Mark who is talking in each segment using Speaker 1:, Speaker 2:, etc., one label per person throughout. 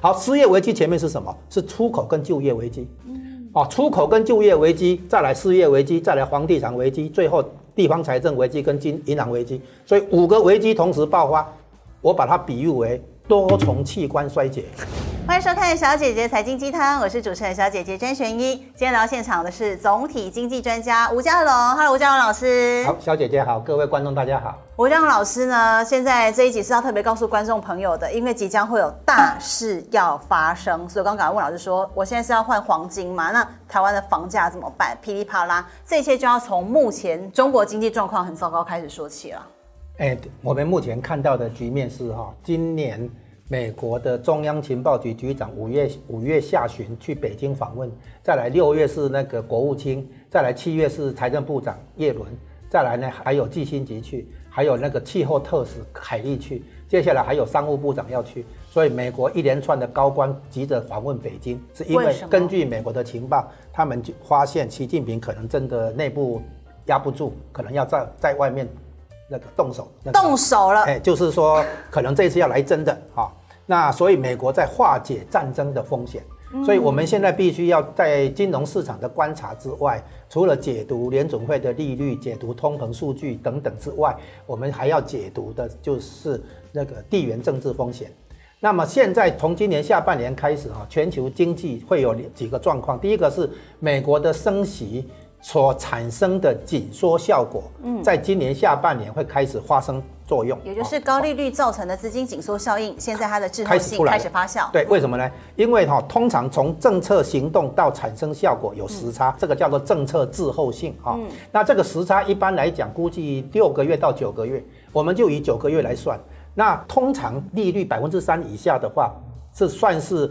Speaker 1: 好，失业危机前面是什么？是出口跟就业危机。嗯，哦，出口跟就业危机，再来失业危机，再来房地产危机，最后地方财政危机跟金银行危机，所以五个危机同时爆发，我把它比喻为多重器官衰竭。
Speaker 2: 欢迎收看小姐姐财经鸡汤，我是主持人小姐姐詹璇一。今天来到现场的是总体经济专家吴家龙，Hello，吴家龙老师。
Speaker 1: 好，小姐姐好，各位观众大家好。
Speaker 2: 吴家龙老师呢，现在这一集是要特别告诉观众朋友的，因为即将会有大事要发生，所以刚刚问老师说，我现在是要换黄金吗？那台湾的房价怎么办？噼里啪啦，这些就要从目前中国经济状况很糟糕开始说起了。
Speaker 1: 哎，我们目前看到的局面是哈，今年。美国的中央情报局局长五月五月下旬去北京访问，再来六月是那个国务卿，再来七月是财政部长叶伦，再来呢还有季辛吉去，还有那个气候特使凯利去，接下来还有商务部长要去，所以美国一连串的高官急着访问北京，是因为根据美国的情报，他们就发现习近平可能真的内部压不住，可能要在在外面那个动手，那个、
Speaker 2: 动手了，
Speaker 1: 哎，就是说可能这次要来真的哈。那所以美国在化解战争的风险，所以我们现在必须要在金融市场的观察之外，除了解读联总会的利率、解读通膨数据等等之外，我们还要解读的就是那个地缘政治风险。那么现在从今年下半年开始啊，全球经济会有几个状况，第一个是美国的升息所产生的紧缩效果，在今年下半年会开始发生。作用，
Speaker 2: 也就是高利率造成的资金紧缩效应，现在它的滞后性开始发酵。
Speaker 1: 对，为什么呢？因为哈，通常从政策行动到产生效果有时差，这个叫做政策滞后性啊。那这个时差一般来讲，估计六个月到九个月，我们就以九个月来算。那通常利率百分之三以下的话，是算是。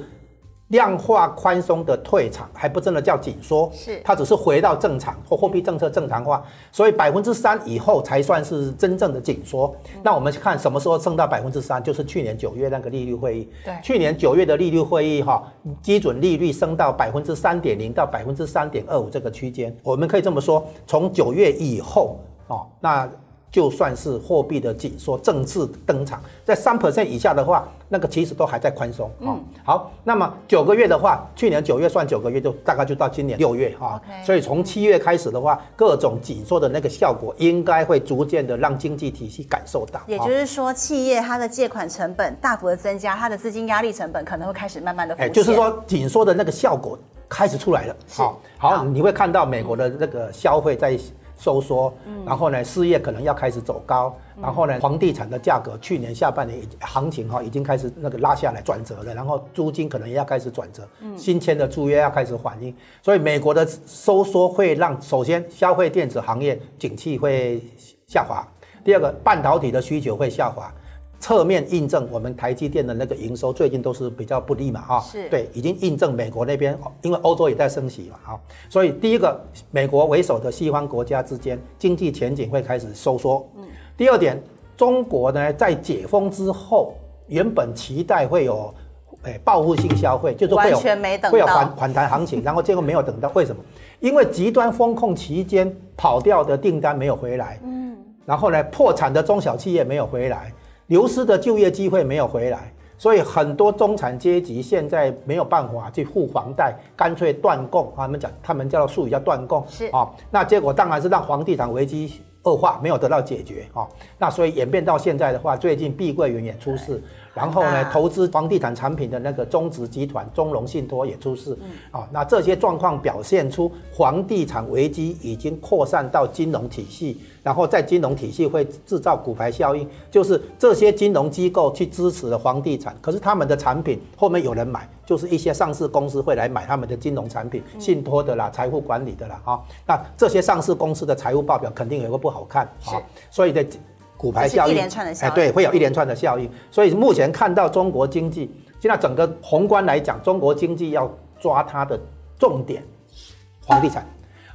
Speaker 1: 量化宽松的退场还不真的叫紧缩，是它只是回到正常或货币政策正常化，所以百分之三以后才算是真正的紧缩。那我们看什么时候升到百分之三，就是去年九月那个利率会议。对，去年九月的利率会议哈，基准利率升到百分之三点零到百分之三点二五这个区间，我们可以这么说，从九月以后哦，那。就算是货币的紧缩正式登场，在三 percent 以下的话，那个其实都还在宽松。嗯，好，那么九个月的话，去年九月算九个月，就大概就到今年六月哈。所以从七月开始的话，各种紧缩的那个效果，应该会逐渐的让经济体系感受到。
Speaker 2: 也就是说，企业它的借款成本大幅的增加，它的资金压力成本可能会开始慢慢的。哎，
Speaker 1: 就是说紧缩的那个效果开始出来了。好，好，你会看到美国的那个消费在。收缩，然后呢，失业可能要开始走高，然后呢，房地产的价格去年下半年行情哈已经开始那个拉下来转折了，然后租金可能也要开始转折，新签的租约要开始反映，所以美国的收缩会让首先消费电子行业景气会下滑，第二个半导体的需求会下滑。侧面印证我们台积电的那个营收最近都是比较不利嘛，哈，是。对，已经印证美国那边，因为欧洲也在升息嘛，哈，所以第一个，美国为首的西方国家之间经济前景会开始收缩。嗯，第二点，中国呢在解封之后，原本期待会有，诶，报复性消费，就是会有会有反反弹行情，然后结果没有等到，为什么？因为极端风控期间跑掉的订单没有回来，嗯，然后呢，破产的中小企业没有回来。流失的就业机会没有回来，所以很多中产阶级现在没有办法去付房贷，干脆断供。他们讲，他们叫术语叫断供。是啊，那结果当然是让房地产危机恶化，没有得到解决啊。那所以演变到现在的话，最近碧桂园也出事。然后呢，投资房地产产品的那个中植集团中融信托也出事，啊，那这些状况表现出房地产危机已经扩散到金融体系，然后在金融体系会制造骨牌效应，就是这些金融机构去支持了房地产，可是他们的产品后面有人买，就是一些上市公司会来买他们的金融产品，信托的啦，财富管理的啦，啊，那这些上市公司的财务报表肯定有个不好看，啊，所以的。骨牌效应，哎，对，会有一连串的效应。所以目前看到中国经济，现在整个宏观来讲，中国经济要抓它的重点，房地产，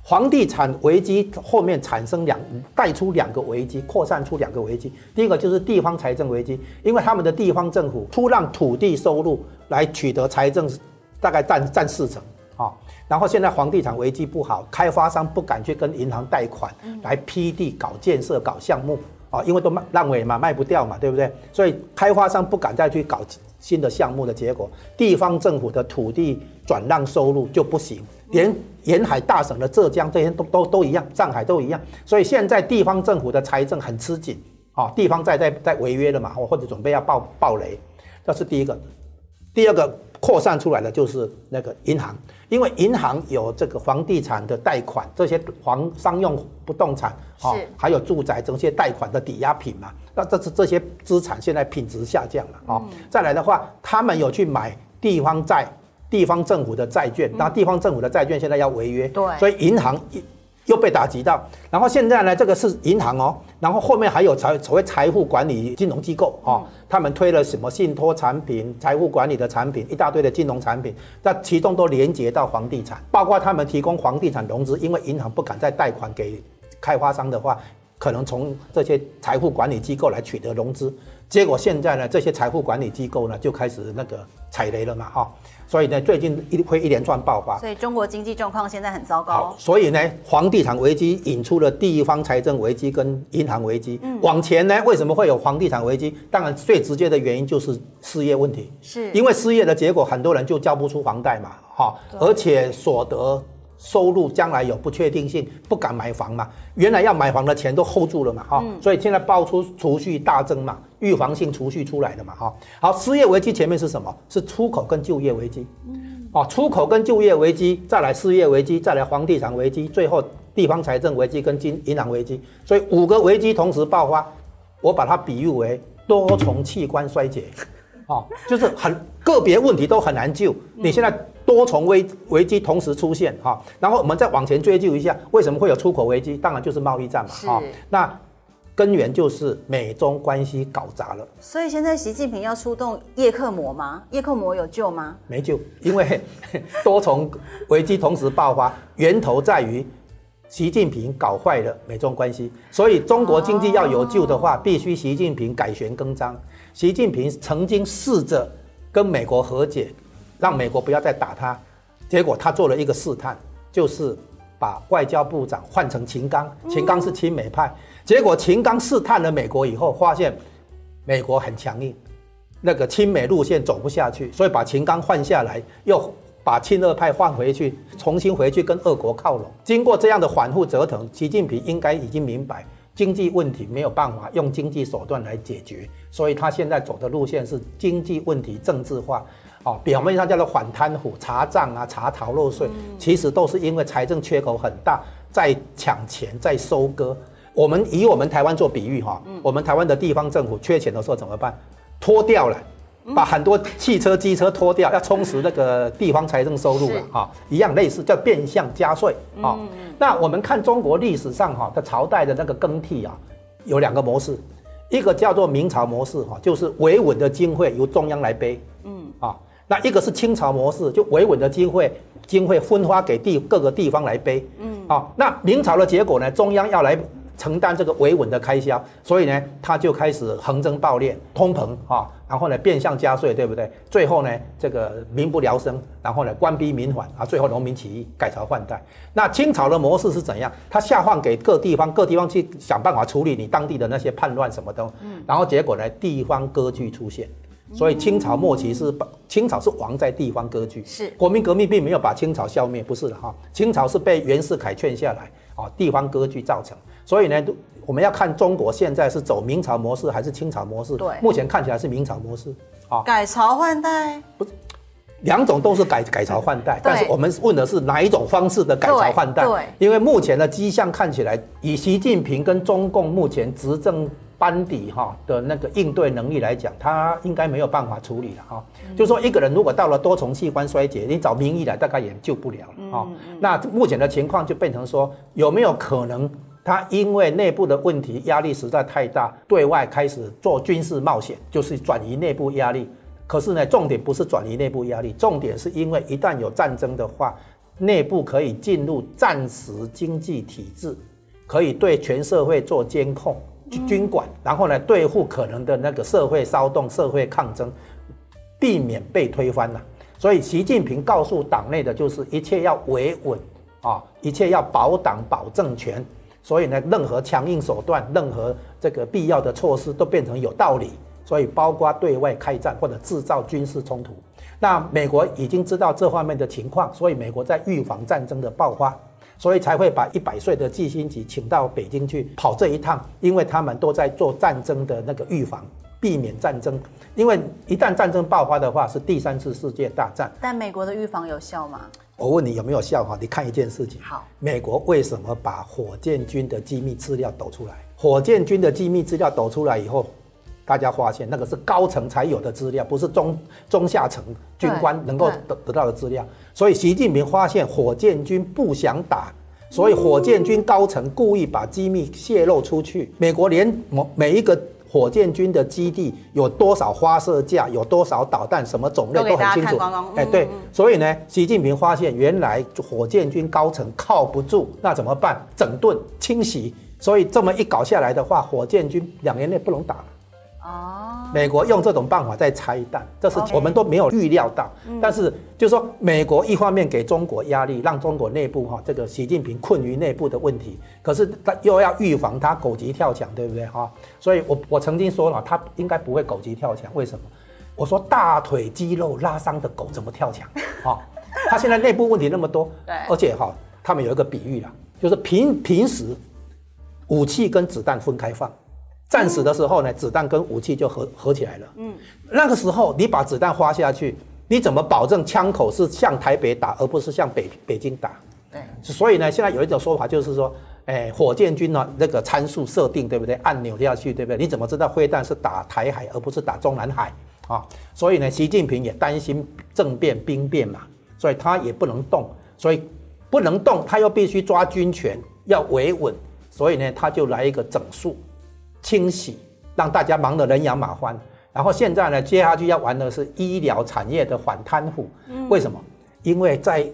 Speaker 1: 房地产危机后面产生两带出两个危机，扩散出两个危机。第一个就是地方财政危机，因为他们的地方政府出让土地收入来取得财政，大概占占四成啊。然后现在房地产危机不好，开发商不敢去跟银行贷款来批地、搞建设、搞项目。啊，因为都卖烂尾嘛，卖不掉嘛，对不对？所以开发商不敢再去搞新的项目的结果，地方政府的土地转让收入就不行，连沿海大省的浙江这些都都都一样，上海都一样。所以现在地方政府的财政很吃紧，啊，地方在在在违约了嘛，或者准备要爆爆雷，这是第一个。第二个扩散出来的就是那个银行，因为银行有这个房地产的贷款，这些房商用不动产啊，还有住宅这些贷款的抵押品嘛，那这是这些资产现在品质下降了啊。再来的话，他们有去买地方债、地方政府的债券，那地方政府的债券现在要违约，对，所以银行又被打击到，然后现在呢，这个是银行哦，然后后面还有财所谓财富管理金融机构哦，他们推了什么信托产品、财富管理的产品，一大堆的金融产品，那其中都连接到房地产，包括他们提供房地产融资，因为银行不敢再贷款给开发商的话，可能从这些财富管理机构来取得融资，结果现在呢，这些财富管理机构呢就开始那个踩雷了嘛，哈。所以呢，最近一会一连串爆发，
Speaker 2: 所以中国经济状况现在很糟糕。
Speaker 1: 好，所以呢，房地产危机引出了地方财政危机跟银行危机。嗯，往前呢，为什么会有房地产危机？当然，最直接的原因就是失业问题。是，因为失业的结果，很多人就交不出房贷嘛，哈，而且所得。收入将来有不确定性，不敢买房嘛？原来要买房的钱都 hold 住了嘛？哈、嗯，所以现在爆出储蓄大增嘛，预防性储蓄出来的嘛？哈，好，失业危机前面是什么？是出口跟就业危机。嗯，哦，出口跟就业危机，再来失业危机，再来房地产危机，最后地方财政危机跟金银行危机，所以五个危机同时爆发，我把它比喻为多重器官衰竭。哦，就是很个别问题都很难救。你现在多重危危机同时出现哈，然后我们再往前追究一下，为什么会有出口危机？当然就是贸易战嘛。哈，那根源就是美中关系搞砸了。
Speaker 2: 所以现在习近平要出动叶克膜吗？叶克膜有救吗？
Speaker 1: 没救，因为 多重危机同时爆发，源头在于习近平搞坏了美中关系。所以中国经济要有救的话，必须习近平改弦更张。习近平曾经试着跟美国和解，让美国不要再打他，结果他做了一个试探，就是把外交部长换成秦刚，秦刚是亲美派，结果秦刚试探了美国以后，发现美国很强硬，那个亲美路线走不下去，所以把秦刚换下来，又把亲俄派换回去，重新回去跟俄国靠拢。经过这样的反复折腾，习近平应该已经明白。经济问题没有办法用经济手段来解决，所以他现在走的路线是经济问题政治化，哦，表面上叫做反贪腐、查账啊、查逃漏税，其实都是因为财政缺口很大，在抢钱、在收割。我们以我们台湾做比喻哈，我们台湾的地方政府缺钱的时候怎么办？脱掉了。把很多汽车、机车拖掉，要充实那个地方财政收入了哈，一样类似叫变相加税啊。那我们看中国历史上哈的朝代的那个更替啊，有两个模式，一个叫做明朝模式哈，就是维稳的经费由中央来背，嗯。啊，那一个是清朝模式，就维稳的经费经费分发给地各个地方来背，嗯。啊，那明朝的结果呢，中央要来。承担这个维稳的开销，所以呢，他就开始横征暴敛、通膨啊，然后呢，变相加税，对不对？最后呢，这个民不聊生，然后呢，官逼民反啊，最后农民起义，改朝换代。那清朝的模式是怎样？他下放给各地方，各地方去想办法处理你当地的那些叛乱什么的，嗯，然后结果呢，地方割据出现。所以清朝末期是清朝是亡在地方割据，是国民革命并没有把清朝消灭，不是的哈，清朝是被袁世凯劝下来啊，地方割据造成。所以呢，我们要看中国现在是走明朝模式还是清朝模式？对，目前看起来是明朝模式啊。
Speaker 2: 改朝换代？
Speaker 1: 不是，两种都是改改朝换代，但是我们问的是哪一种方式的改朝换代？对，因为目前的迹象看起来，以习近平跟中共目前执政班底哈的那个应对能力来讲，他应该没有办法处理了哈。就是说，一个人如果到了多重器官衰竭，你找名医来大概也救不了了啊。那目前的情况就变成说，有没有可能？他因为内部的问题压力实在太大，对外开始做军事冒险，就是转移内部压力。可是呢，重点不是转移内部压力，重点是因为一旦有战争的话，内部可以进入战时经济体制，可以对全社会做监控、军管，然后呢，对付可能的那个社会骚动、社会抗争，避免被推翻了。所以，习近平告诉党内的就是一切要维稳啊，一切要保党保政权。所以呢，任何强硬手段，任何这个必要的措施都变成有道理。所以包括对外开战或者制造军事冲突。那美国已经知道这方面的情况，所以美国在预防战争的爆发，所以才会把一百岁的季星吉请到北京去跑这一趟，因为他们都在做战争的那个预防，避免战争。因为一旦战争爆发的话，是第三次世界大战。
Speaker 2: 但美国的预防有效吗？
Speaker 1: 我问你有没有效哈？你看一件事情。
Speaker 2: 好，
Speaker 1: 美国为什么把火箭军的机密资料抖出来？火箭军的机密资料抖出来以后，大家发现那个是高层才有的资料，不是中中下层军官能够得得到的资料。所以习近平发现火箭军不想打，所以火箭军高层故意把机密泄露出去。美国连每一个。火箭军的基地有多少发射架，有多少导弹，什么种类都很清楚。哎，对，所以呢，习近平发现原来火箭军高层靠不住，那怎么办？整顿、清洗。所以这么一搞下来的话，火箭军两年内不能打了。哦，美国用这种办法在拆弹，这是我们都没有预料到。但是就是说，美国一方面给中国压力，让中国内部哈这个习近平困于内部的问题，可是他又要预防他狗急跳墙，对不对哈？所以我我曾经说了，他应该不会狗急跳墙。为什么？我说大腿肌肉拉伤的狗怎么跳墙？哈，他现在内部问题那么多，对，而且哈，他们有一个比喻啦，就是平平时武器跟子弹分开放。战时的时候呢，子弹跟武器就合合起来了。嗯，那个时候你把子弹发下去，你怎么保证枪口是向台北打，而不是向北北京打？对，所以呢，现在有一种说法就是说，哎，火箭军呢那个参数设定对不对？按钮下去对不对？你怎么知道飞弹是打台海而不是打中南海啊？所以呢，习近平也担心政变兵变嘛，所以他也不能动，所以不能动，他又必须抓军权，要维稳，所以呢，他就来一个整肃。清洗，让大家忙得人仰马翻。然后现在呢，接下去要玩的是医疗产业的反贪腐。嗯，为什么？因为在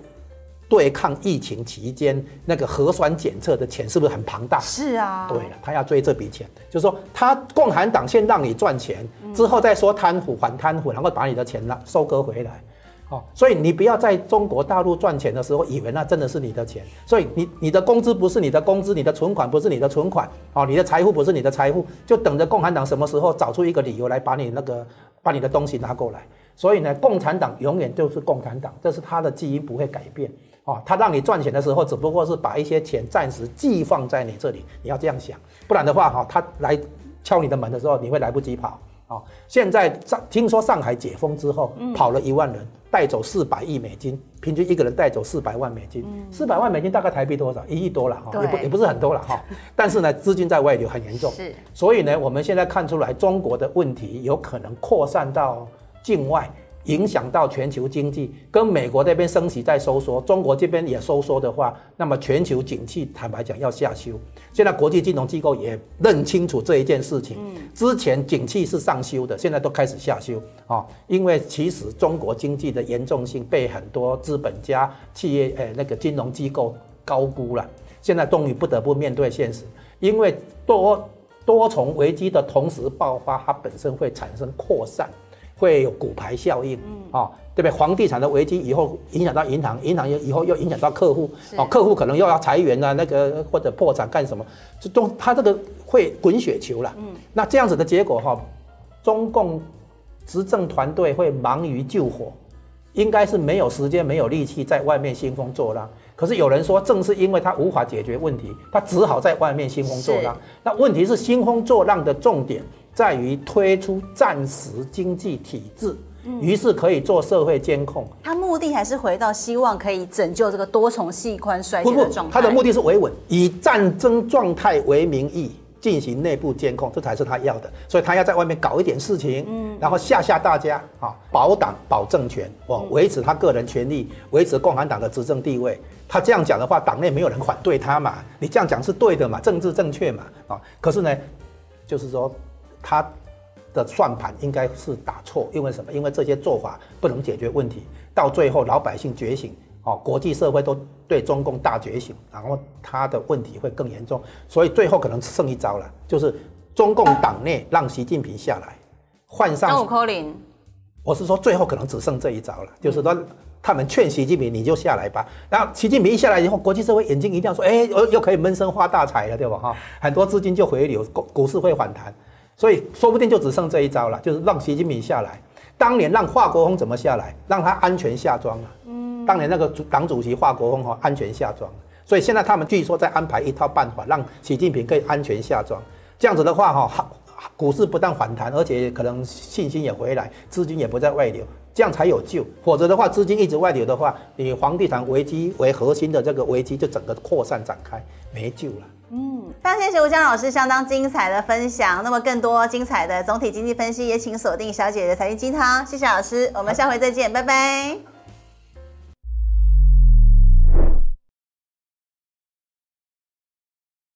Speaker 1: 对抗疫情期间，那个核酸检测的钱是不是很庞大？
Speaker 2: 是啊。
Speaker 1: 对了，他要追这笔钱，就是说，他共产党先让你赚钱，之后再说贪腐反贪腐，然后把你的钱呢收割回来。哦，所以你不要在中国大陆赚钱的时候，以为那真的是你的钱。所以你你的工资不是你的工资，你的存款不是你的存款，哦，你的财富不是你的财富，就等着共产党什么时候找出一个理由来把你那个把你的东西拿过来。所以呢，共产党永远就是共产党，这是他的基因不会改变。哦，他让你赚钱的时候，只不过是把一些钱暂时寄放在你这里，你要这样想，不然的话，哈，他来敲你的门的时候，你会来不及跑。哦，现在上听说上海解封之后，跑了一万人。带走四百亿美金，平均一个人带走四百万美金，四百万美金大概台币多少？一亿多了哈，也不也不是很多了哈。但是呢，资金在外流很严重，是。所以呢，我们现在看出来，中国的问题有可能扩散到境外。影响到全球经济，跟美国那边升息在收缩，中国这边也收缩的话，那么全球景气坦白讲要下修。现在国际金融机构也认清楚这一件事情，之前景气是上修的，现在都开始下修啊，因为其实中国经济的严重性被很多资本家、企业诶那个金融机构高估了，现在终于不得不面对现实，因为多多重危机的同时爆发，它本身会产生扩散。会有骨牌效应，嗯，啊，对不对？房地产的危机以后影响到银行，银行又以后又影响到客户，哦，客户可能又要裁员啊，那个或者破产干什么？这都他这个会滚雪球了，嗯，那这样子的结果哈，中共执政团队会忙于救火，应该是没有时间、没有力气在外面兴风作浪。可是有人说，正是因为他无法解决问题，他只好在外面兴风作浪。那问题是兴风作浪的重点。在于推出暂时经济体制，于是可以做社会监控。
Speaker 2: 他目的还是回到希望可以拯救这个多重细宽衰竭的状态。
Speaker 1: 他的目的是维稳，以战争状态为名义进行内部监控，这才是他要的。所以他要在外面搞一点事情，嗯，然后吓吓大家啊，保党保政权，哦，维持他个人权利，维持共产党的执政地位。他这样讲的话，党内没有人反对他嘛？你这样讲是对的嘛？政治正确嘛？啊，可是呢，就是说。他的算盘应该是打错，因为什么？因为这些做法不能解决问题，到最后老百姓觉醒，哦，国际社会都对中共大觉醒，然后他的问题会更严重，所以最后可能剩一招了，就是中共党内让习近平下来，换上。我是说最后可能只剩这一招了，就是说他们劝习近平你就下来吧。然后习近平一下来以后，国际社会眼睛一亮，说：“哎，又又可以闷声发大财了，对吧？哈，很多资金就回流，股股市会反弹。所以说不定就只剩这一招了，就是让习近平下来。当年让华国锋怎么下来？让他安全下庄啊。嗯，当年那个党主席华国锋哈安全下庄。所以现在他们据说在安排一套办法，让习近平可以安全下庄。这样子的话哈，股市不但反弹，而且可能信心也回来，资金也不再外流。这样才有救，否则的话，资金一直外流的话，以房地产危机为核心的这个危机就整个扩散展开，没救了。
Speaker 2: 嗯，非常谢谢吴江老师相当精彩的分享。那么更多精彩的总体经济分析，也请锁定小姐的财经鸡汤。谢谢老师，我们下回再见，拜拜。